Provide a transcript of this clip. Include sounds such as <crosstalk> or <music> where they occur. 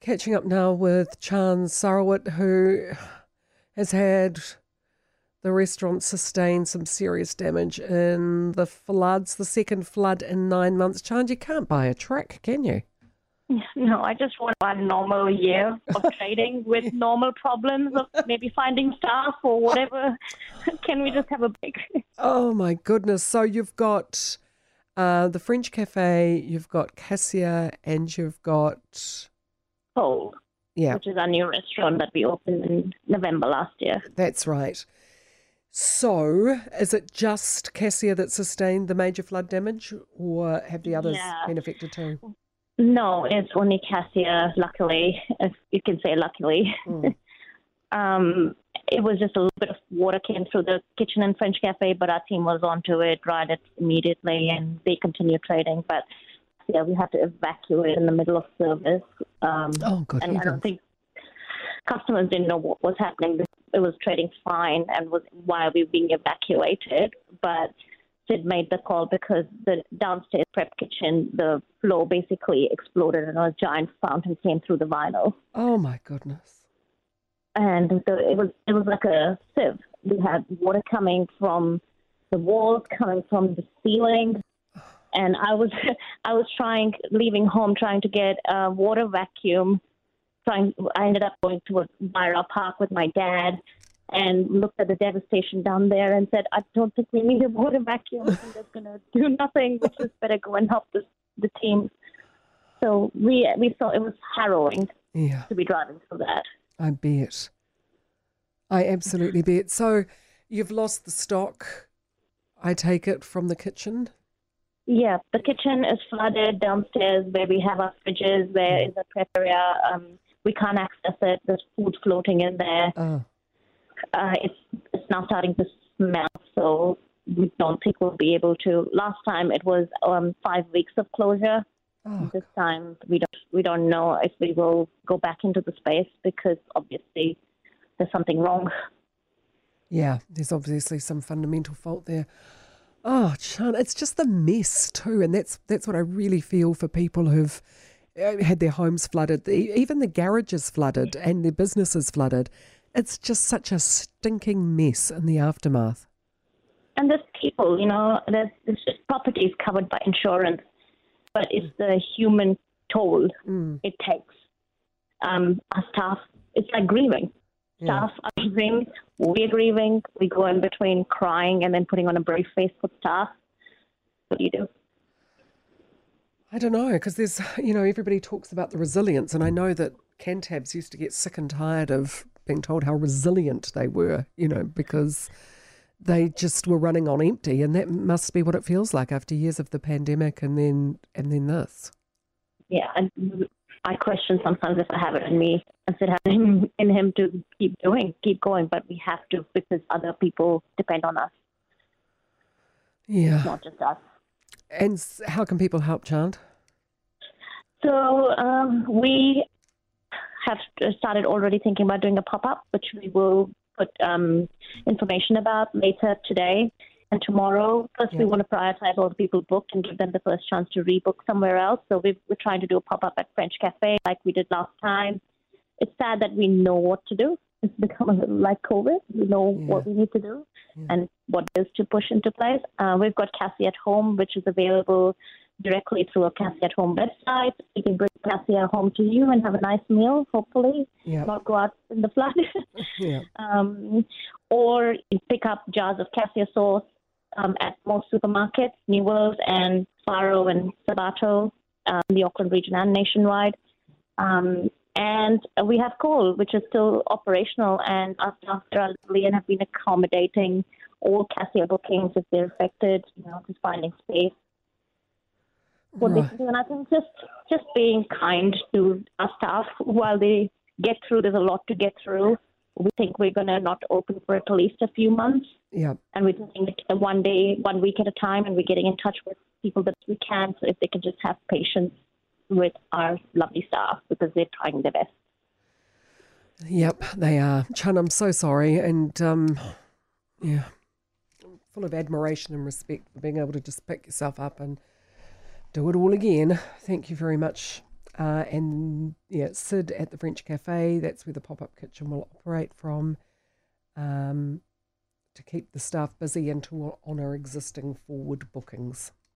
Catching up now with Chan Sahrawat, who has had the restaurant sustain some serious damage in the floods, the second flood in nine months. Chan, you can't buy a truck, can you? No, I just want one normal year of <laughs> trading with normal problems of maybe finding staff or whatever. <laughs> Can we just have a break? Oh my goodness. So you've got uh, the French Cafe, you've got Cassia, and you've got. Kol, Yeah, which is our new restaurant that we opened in November last year. that's right. So is it just Cassia that sustained the major flood damage, or have the others Yeah. been affected too? No, it's only Cassia, luckily, if you can say luckily. Mm. <laughs> um, it was just a little bit of water came through the kitchen and French cafe, but our team was onto it, dried it immediately, and they continued trading. But yeah, we had to evacuate in the middle of service. Um, Oh, good and I don't think customers didn't know what was happening. It was trading fine and was why we were being evacuated. But Sid made the call because the downstairs prep kitchen, the floor basically exploded and a giant fountain came through the vinyl. Oh my goodness. And the, it was it was like a sieve. We had water coming from the walls, coming from the ceiling. And I was <laughs> I was trying leaving home trying to get a water vacuum trying. I ended up going to Byra Park with my dad and looked at the devastation down there and said, "I don't think we need a water vacuum. I think that's going to do nothing. We just better go and help the the team." So we we saw it was harrowing Yeah, to be driving through that. I bet. I absolutely bet. So you've lost the stock, I take it, from the kitchen? Yeah, the kitchen is flooded downstairs where we have our fridges. There is a prep area. Um, we can't access it. There's food floating in there. Oh, uh, it's it's now starting to smell, so we don't think we'll be able to. Last time it was um, five weeks of closure. oh This time we don't we don't know if we will go back into the space because obviously there's something wrong. Yeah, there's obviously some fundamental fault there. Oh, Chan, it's just the mess too, and that's that's what I really feel for people who've uh, had their homes flooded, even the garages flooded and their businesses flooded. It's just such a stinking mess in the aftermath. And there's people, you know, there's, there's just properties covered by insurance, but it's the human toll Mm, it takes. Um, our staff, it's like grieving. yeah. Staff are grieving, we're grieving, we go in between crying and then putting on a brave face for staff. What do you do? I don't know because there's you know everybody talks about the resilience, and I know that Cantabs used to get sick and tired of being told how resilient they were, you know, because they just were running on empty, and that must be what it feels like after years of the pandemic, and then and then this. Yeah, and I question sometimes if I have it in me, instead of having in him to keep doing, keep going, but we have to because other people depend on us, Yeah. not just us. And how can people help, Chant? So um, we have started already thinking about doing a pop up, which we will put um, information about later today and tomorrow. First, we want to prioritize all the people booked and give them the first chance to rebook somewhere else. So we we're trying to do a pop up at French Cafe like we did last time. It's sad that we know what to do. It's become a <laughs> little like COVID. We know Yeah. what we need to do Yeah. and what is to push into place. Uh, we've got Cassia at Home, which is available directly through a Cassia at Home website. You can bring Cassia at home to you and have a nice meal, hopefully, Yeah. not go out in the flood. <laughs> Yeah. um, or you pick up jars of cassia sauce um, at most supermarkets, New World and Farro and Sabato, um, the Auckland region and nationwide. Um, and we have Kol, which is still operational, and our staff there are lovely and have been accommodating all cassia bookings if they're affected, you know, just finding space what they Right. can do. And I think just just being kind to our staff while they get through. There's a lot to get through. We think we're going to not open for at least a few months, Yeah. and we're taking it one day, one week at a time, and we're getting in touch with people that we can. So if they can just have patience with our lovely staff because they're trying their best. Yep, they are. Chun, I'm so sorry. And um, yeah, full of admiration and respect for being able to just pick yourself up and do it all again. Thank you very much Uh, and yeah, Sid at the French Cafe, that's where the pop up kitchen will operate from um, to keep the staff busy and to honour existing forward bookings.